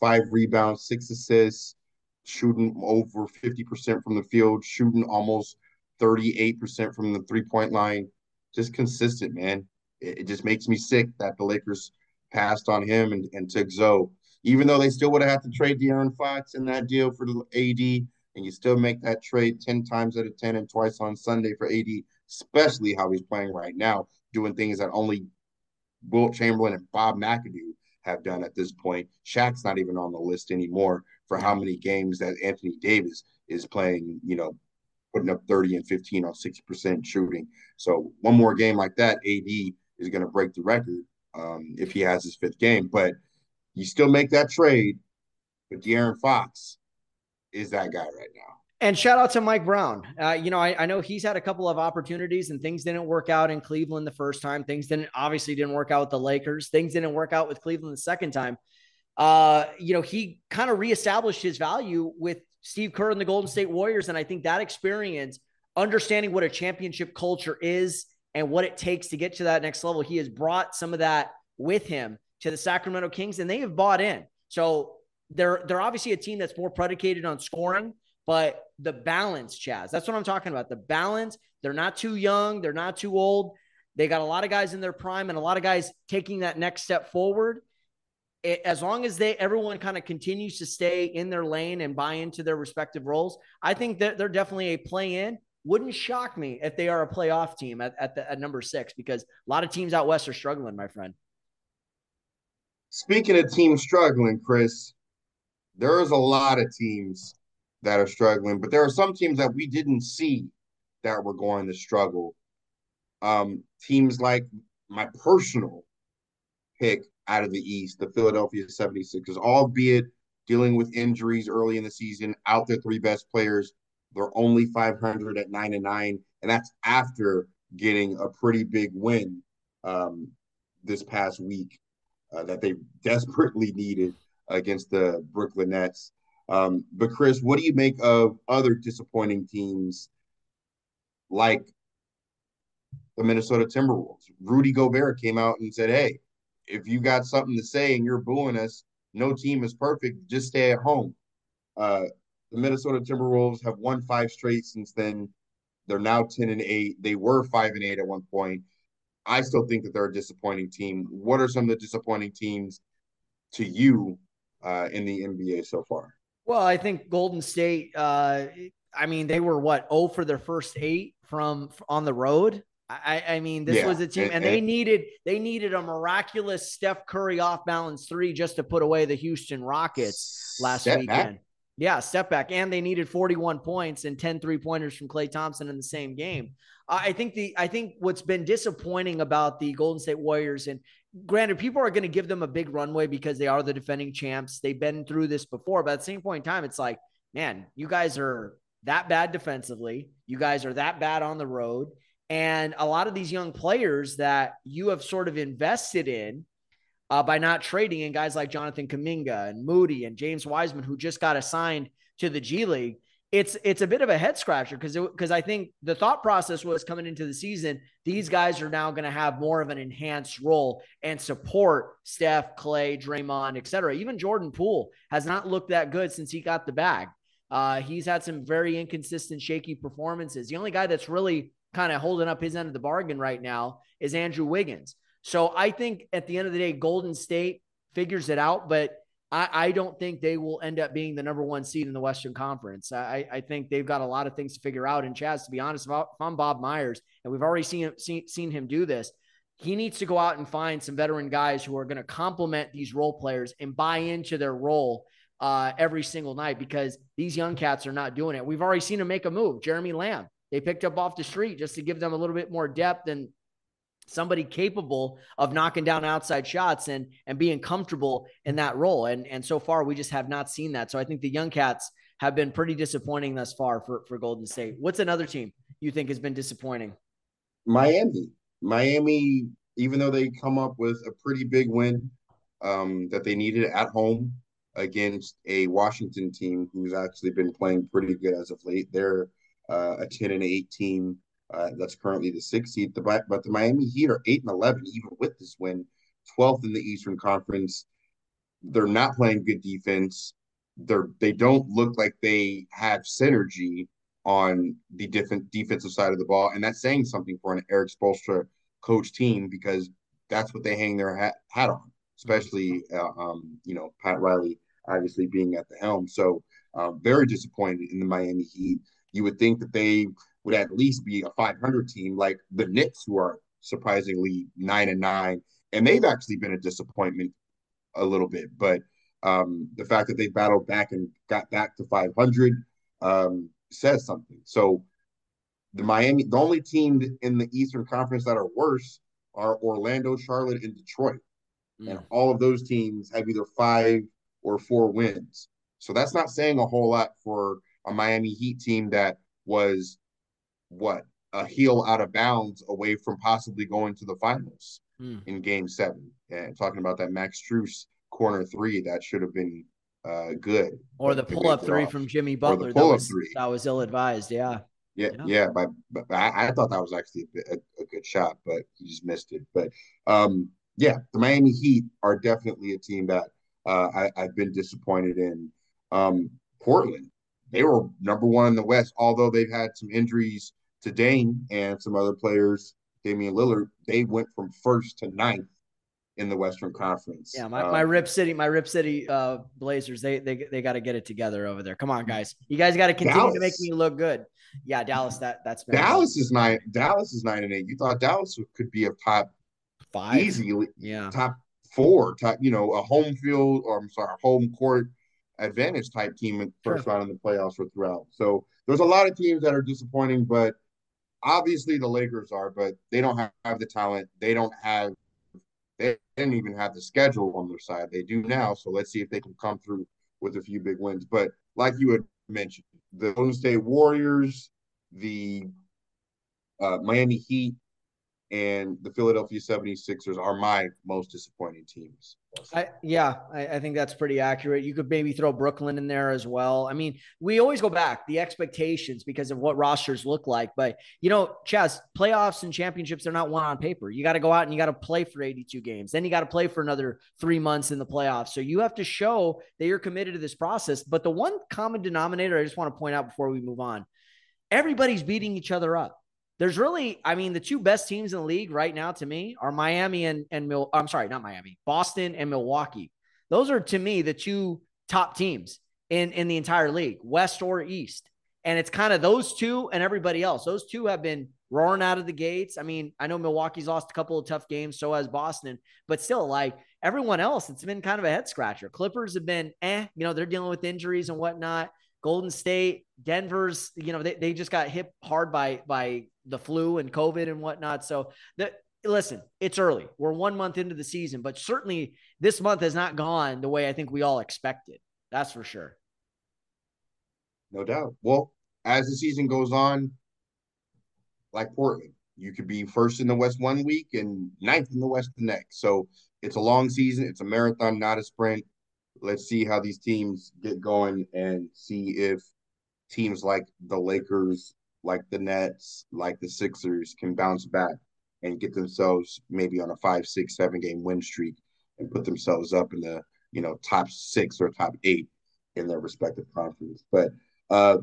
five rebounds, six assists, shooting over 50% from the field, shooting almost 38% from the three-point line. Just consistent, man. It, it, just makes me sick that the Lakers passed on him and, and took Zo. Even though they still would have had to trade De'Aaron Fox in that deal for AD, and you still make that trade 10 times out of 10 and twice on Sunday for AD, especially how he's playing right now, doing things that only Wilt Chamberlain and Bob McAdoo have done at this point. Shaq's not even on the list anymore for how many games that Anthony Davis is playing, you know, putting up 30 and 15 on 60% shooting. So one more game like that, AD is going to break the record um, if he has his fifth game. But you still make that trade, with De'Aaron Fox is that guy right now. And shout out to Mike Brown. Uh, you know, I, I, know he's had a couple of opportunities and things didn't work out in Cleveland the first time. Things didn't obviously didn't work out with the Lakers. Things didn't work out with Cleveland the second time. Uh, you know, he kind of reestablished his value with Steve Kerr and the Golden State Warriors. And I think that experience, understanding what a championship culture is and what it takes to get to that next level, he has brought some of that with him to the Sacramento Kings, and they have bought in. So they're they're obviously a team that's more predicated on scoring, but the balance, Chaez, that's what I'm talking about. The balance. They're not too young. They're not too old. They got a lot of guys in their prime and a lot of guys taking that next step forward. It, as long as they everyone kind of continues to stay in their lane and buy into their respective roles, I think that they're definitely a play in. Wouldn't shock me if they are a playoff team at, at, the, at number six because a lot of teams out west are struggling, my friend. Speaking of teams struggling, Chris, there's a lot of teams that are struggling, but there are some teams that we didn't see that were going to struggle. Um, teams like my personal pick out of the East, the Philadelphia 76ers, albeit dealing with injuries early in the season, out their three best players. They're only 500 at nine and nine, and that's after getting a pretty big win um, this past week uh, that they desperately needed against the Brooklyn Nets. Um, but Chris, what do you make of other disappointing teams like the Minnesota Timberwolves? Rudy Gobert came out and said, "Hey, if you got something to say and you're booing us, no team is perfect. Just stay at home." Uh, the Minnesota Timberwolves have won five straight since then. They're now ten and eight. They were five and eight at one point. I still think that they're a disappointing team. What are some of the disappointing teams to you uh, in the NBA so far? Well, I think Golden State. Uh, I mean, they were what oh for their first eight from on the road. I, I mean, this yeah. was a team, and, and, they needed they needed a miraculous Steph Curry off balance three just to put away the Houston Rockets last weekend. Back. Yeah, step back, and they needed 41 points and 10 three pointers from Klay Thompson in the same game. I think the I think what's been disappointing about the Golden State Warriors, and granted, people are going to give them a big runway because they are the defending champs. They've been through this before, but at the same point in time, it's like, man, you guys are that bad defensively. You guys are that bad on the road. And a lot of these young players that you have sort of invested in uh, by not trading in guys like Jonathan Kuminga and Moody and James Wiseman, who just got assigned to the G League, it's it's a bit of a head scratcher because because I think the thought process was coming into the season, these guys are now going to have more of an enhanced role and support Steph, Clay, Draymond, et cetera. Even Jordan Poole has not looked that good since he got the bag. Uh, he's had some very inconsistent, shaky performances. The only guy that's really kind of holding up his end of the bargain right now is Andrew Wiggins. So I think at the end of the day, Golden State figures it out, but I, I, don't think they will end up being the number one seed in the Western Conference. I, I think they've got a lot of things to figure out. And Chaez, to be honest, if I'm Bob Myers, and we've already seen him, seen, seen him do this, he needs to go out and find some veteran guys who are going to complement these role players and buy into their role uh, every single night because these young cats are not doing it. We've already seen him make a move. Jeremy Lamb, they picked up off the street just to give them a little bit more depth and somebody capable of knocking down outside shots and and being comfortable in that role. And and so far we just have not seen that. So I think the young cats have been pretty disappointing thus far for for Golden State. What's another team you think has been disappointing? Miami. Miami, even though they come up with a pretty big win um, that they needed at home against a Washington team who's actually been playing pretty good as of late. They're uh, a 10 and 8 team uh, that's currently the sixth seed. The, but the Miami Heat are eight and eleven, even with this win, twelfth in the Eastern Conference. They're not playing good defense. They're they don't look like they have synergy on the different defensive side of the ball, and that's saying something for an Erik Spoelstra coach team because that's what they hang their hat, hat on. Especially, uh, um, you know, Pat Riley obviously being at the helm. So, uh, very disappointed in the Miami Heat. You would think that they would at least be a 500 team like the Knicks, who are surprisingly nine and nine, and they've actually been a disappointment a little bit. But um, the fact that they battled back and got back to 500 um, says something. So the Miami, the only team in the Eastern Conference that are worse are Orlando, Charlotte, and Detroit, mm. and all of those teams have either five or four wins. So that's not saying a whole lot for a Miami Heat team that was what a heel out of bounds away from possibly going to the finals hmm. in game seven. And talking about that Max Strus corner three, that should have been uh, good. Or the pull up three off. from Jimmy Butler. The Pull up three. That was ill advised. Yeah. Yeah, yeah, yeah but, but I, I, thought that was actually a, a, a, good shot, but he just missed it. But um, yeah, the Miami Heat are definitely a team that uh, I, have been disappointed in. Um, Portland, they were number one in the West, although they've had some injuries to Dame and some other players, Damian Lillard, they went from first to ninth in the Western Conference. Yeah, my, um, my Rip City, my Rip City uh, Blazers, they they they got to get it together over there. Come on, guys, you guys got to continue Dallas. to make me look good. Yeah, Dallas, that that's been Dallas is nine. Dallas is nine and eight. You thought Dallas could be a top five, easily, yeah, top four, top you know a home field or I'm sorry, home court advantage type team in first sure. round in the playoffs or throughout. So there's a lot of teams that are disappointing, but obviously the Lakers are, but they don't have, have the talent. They don't have they didn't even have the schedule on their side. They do now. So let's see if they can come through with a few big wins. But like you had mentioned, the Golden State Warriors, the uh, Miami Heat, and the Philadelphia 76ers are my most disappointing teams. I, yeah, I, I, think that's pretty accurate. You could maybe throw Brooklyn in there as well. I mean, we always go back the expectations because of what rosters look like. But you know, Chaez, playoffs and championships are not one on paper. You got to go out and you got to play for 82 games. Then you got to play for another three months in the playoffs. So you have to show that you're committed to this process. But the one common denominator I just want to point out before we move on, everybody's beating each other up there's really, I mean, the two best teams in the league right now to me are Miami and and Mil- I'm sorry, not Miami, Boston and Milwaukee. Those are to me the two top teams in in the entire league, West or East. And it's kind of those two and everybody else. Those two have been roaring out of the gates. I mean, I know Milwaukee's lost a couple of tough games, so has Boston, but still, like everyone else, it's been kind of a head scratcher. Clippers have been, eh, you know, they're dealing with injuries and whatnot. Golden State, Denver's, you know, they, they just got hit hard by by the flu and COVID and whatnot. So listen, it's early. We're one month into the season, but certainly this month has not gone the way I think we all expected. That's for sure. No doubt. Well, as the season goes on, like Portland, you could be first in the West one week and ninth in the West the next. So it's a long season. It's a marathon, not a sprint let's see how these teams get going and see if teams like the Lakers, like the Nets, like the Sixers can bounce back and get themselves maybe on a five, six, seven game win streak and put themselves up in the you know top six or top eight in their respective conference. But uh,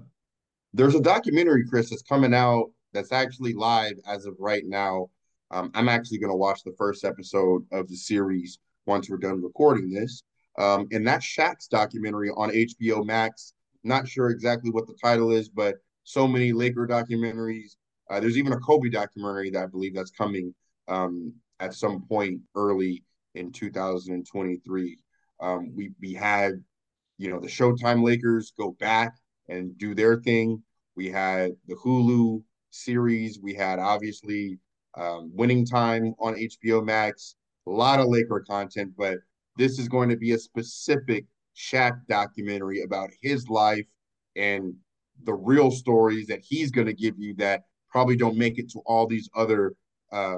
there's a documentary, Chris, that's coming out that's actually live as of right now. Um, I'm actually going to watch the first episode of the series once we're done recording this. Um, and that's Shaq's documentary on HBO Max. Not sure exactly what the title is, but so many Laker documentaries. Uh, there's even a Kobe documentary that I believe that's coming um, at some point early in 2023. Um, we we had, you know, the Showtime Lakers go back and do their thing. We had the Hulu series. We had obviously um, Winning Time on HBO Max. A lot of Laker content, but this is going to be a specific Shaq documentary about his life and the real stories that he's going to give you that probably don't make it to all these other uh,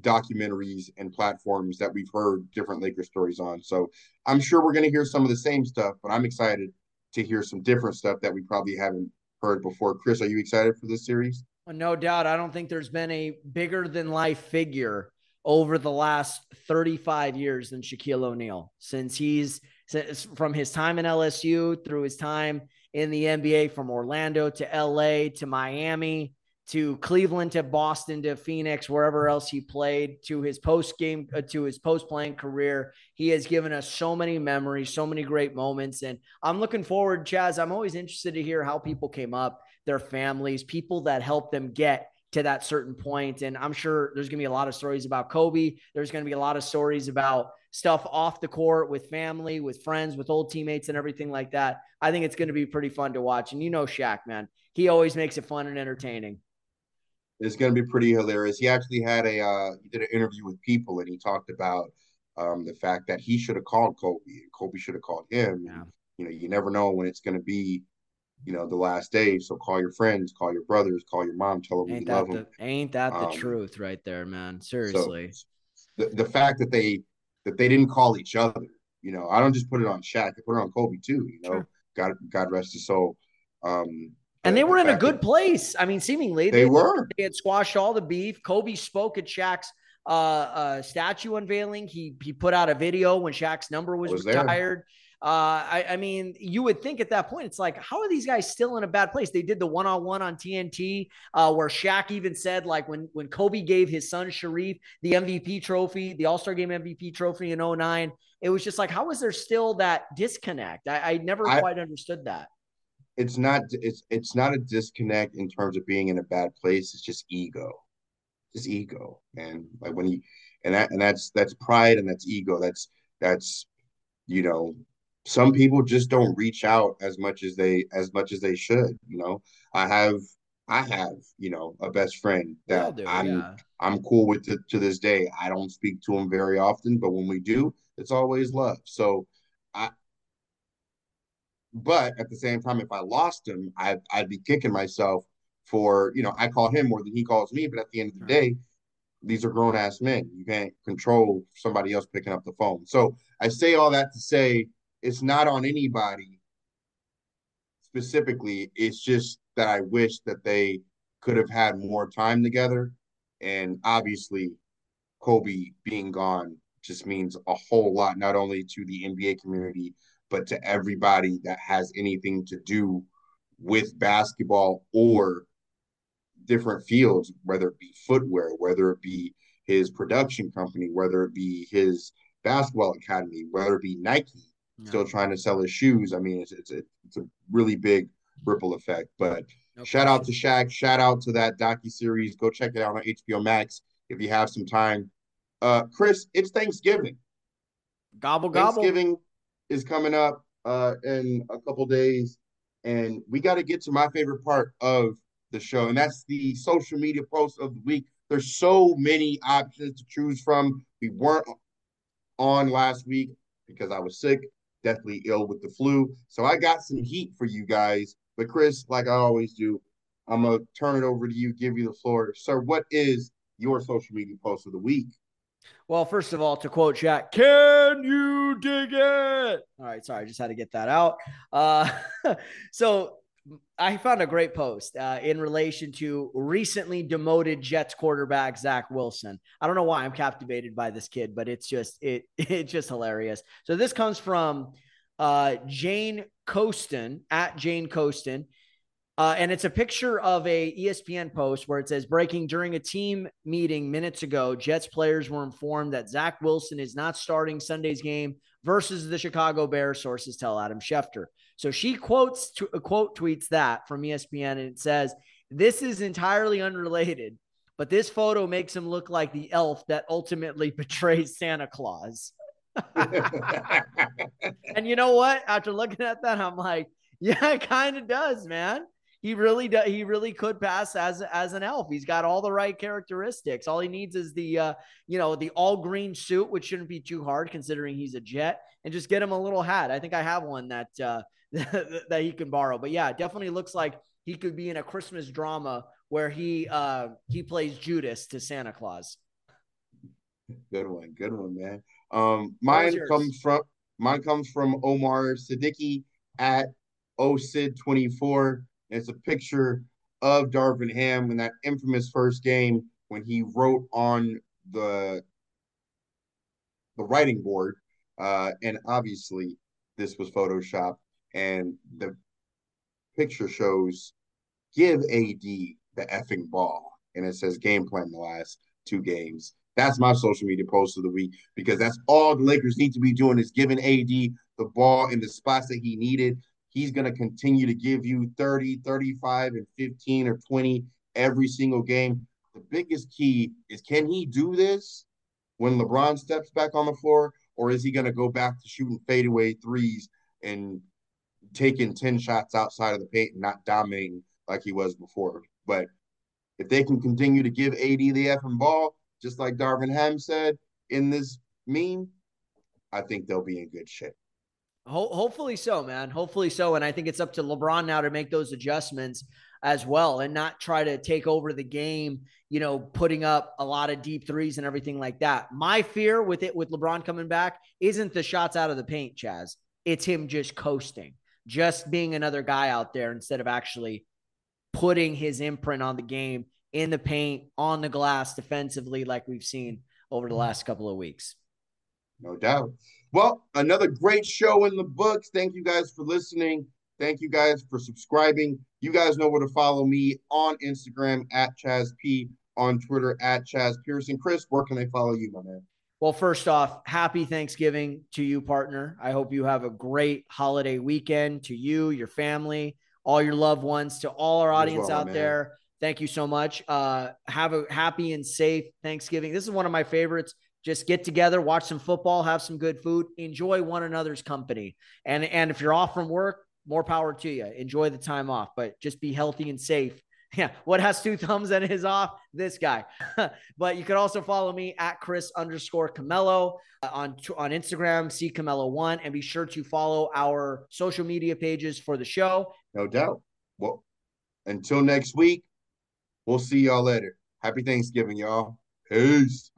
documentaries and platforms that we've heard different Laker stories on. So I'm sure we're going to hear some of the same stuff, but I'm excited to hear some different stuff that we probably haven't heard before. Chris, are you excited for this series? No doubt. I don't think there's been a bigger than life figure over the last 35 years than Shaquille O'Neal since he's from his time in LSU through his time in the NBA from Orlando to LA to Miami to Cleveland to Boston to Phoenix wherever else he played to his post game uh, to his post playing career he has given us so many memories so many great moments and I'm looking forward Chaez I'm always interested to hear how people came up their families people that helped them get to that certain point. And I'm sure there's going to be a lot of stories about Kobe. There's going to be a lot of stories about stuff off the court with family, with friends, with old teammates, and everything like that. I think it's going to be pretty fun to watch. And you know, Shaq, man, he always makes it fun and entertaining. It's going to be pretty hilarious. He actually had a uh, he did an interview with people, and he talked about um, the fact that he should have called Kobe, and Kobe should have called him. Yeah. And, you know, you never know when it's going to be you know, the last day. So call your friends, call your brothers, call your mom, tell them ain't you love the, them. Ain't that the um, truth right there, man? Seriously. So the, the fact that they that they didn't call each other, you know, I don't just put it on Shaq, I put it on Kobe too, you know. Sure. God God rest his soul. Um and they were in a good place. I mean, seemingly they, they were. They had squashed all the beef. Kobe spoke at Shaq's uh, uh, statue unveiling. He he put out a video when Shaq's number was, was retired. There. Uh, I, I, mean, you would think at that point, it's like, how are these guys still in a bad place? They did the one on one on TNT, uh, where Shaq even said, like, when when Kobe gave his son Shareef the MVP trophy, the All Star Game MVP trophy in 09, it was just like, how is there still that disconnect? I, I never I, quite understood that. It's not it's it's not a disconnect in terms of being in a bad place. It's just ego, just ego, man. Like when you and that and that's that's pride and that's ego. That's that's you know some people just don't reach out as much as they as much as they should you know? I have i have you know a best friend that do, i'm yeah. i'm cool with to, to this day. I don't speak to him very often but when we do it's always love. So i but at the same time if i lost him i'd, I'd be kicking myself for you know i call him more than he calls me but at the end of the day these are grown ass men. You can't control somebody else picking up the phone. So i say all that to say it's not on anybody specifically. It's just that I wish that they could have had more time together. And obviously, Kobe being gone just means a whole lot, not only to the NBA community, but to everybody that has anything to do with basketball or different fields, whether it be footwear, whether it be his production company, whether it be his basketball academy, whether it be Nike, still trying to sell his shoes. I mean, it's it's a, it's a really big ripple effect. But no shout out to Shaq. Shout out to that docu series. Go check it out on HBO Max if you have some time. Uh, Chris, it's Thanksgiving. Gobble gobble. Thanksgiving is coming up uh, in a couple days, and we got to get to my favorite part of the show, and that's the social media post of the week. There's so many options to choose from. We weren't on last week because I was sick deathly ill with the flu. So I got some heat for you guys. But Chris, like I always do, I'm gonna turn it over to you, give you the floor. Sir, what is your social media post of the week? Well, first of all, to quote Jack, can you dig it? All right, sorry, I just had to get that out. Uh, so I found a great post uh, in relation to recently demoted Jets quarterback Zach Wilson. I don't know why I'm captivated by this kid, but it's just it it's just hilarious. So this comes from uh, Jane Coaston at Jane Coaston. Uh, and it's a picture of a ESPN post where it says breaking during a team meeting minutes ago, Jets players were informed that Zach Wilson is not starting Sunday's game versus the Chicago Bears, sources tell Adam Schefter. So she quotes to, quote tweets that from ESPN and it says, This is entirely unrelated, but this photo makes him look like the elf that ultimately betrays Santa Claus. and you know what? After looking at that, I'm like, yeah, it kind of does, man he really does. He really could pass as as an elf. He's got all the right characteristics. All he needs is the uh, you know the all green suit, which shouldn't be too hard considering he's a jet, and just get him a little hat. I think I have one that uh, that he can borrow. But yeah, definitely looks like he could be in a Christmas drama where he uh, he plays Judas to Santa Claus. Good one, good one, man. Um, mine comes from mine comes from Omar Siddiqui at OSID24. It's a picture of Darvin Ham in that infamous first game when he wrote on the the writing board, uh, and obviously this was Photoshop, and the picture shows give AD the effing ball, and it says game plan the last two games. That's my social media post of the week because that's all the Lakers need to be doing is giving AD the ball in the spots that he needed he's going to continue to give you 30, 35, and 15 or 20 every single game. The biggest key is can he do this when LeBron steps back on the floor, or is he going to go back to shooting fadeaway threes and taking 10 shots outside of the paint and not dominating like he was before? But if they can continue to give AD the effing ball, just like Darvin Ham said in this meme, I think they'll be in good shape. Ho- hopefully so, man. Hopefully so. And I think it's up to LeBron now to make those adjustments as well and not try to take over the game, you know, putting up a lot of deep threes and everything like that. My fear with it, with LeBron coming back, isn't the shots out of the paint, Chaez. It's him just coasting, just being another guy out there instead of actually putting his imprint on the game in the paint, on the glass, defensively, like we've seen over the mm-hmm. last couple of weeks. No doubt. Well, another great show in the books. Thank you guys for listening. Thank you guys for subscribing. You guys know where to follow me on Instagram at Chaez P, on Twitter at Chaez Pearson. Chris, where can they follow you, my man? Well, first off, happy Thanksgiving to you, partner. I hope you have a great holiday weekend to you, your family, all your loved ones, to all our audience well, out there. Thank you so much. Uh, have a happy and safe Thanksgiving. This is one of my favorites just get together, watch some football, have some good food, enjoy one another's company. And and if you're off from work, more power to you. Enjoy the time off, but just be healthy and safe. Yeah, what has two thumbs and is off? This guy. but you can also follow me at Chris underscore Camello uh, on on Instagram, see Camello one, and be sure to follow our social media pages for the show. No doubt. Well, until next week, we'll see y'all later. Happy Thanksgiving, y'all. Peace.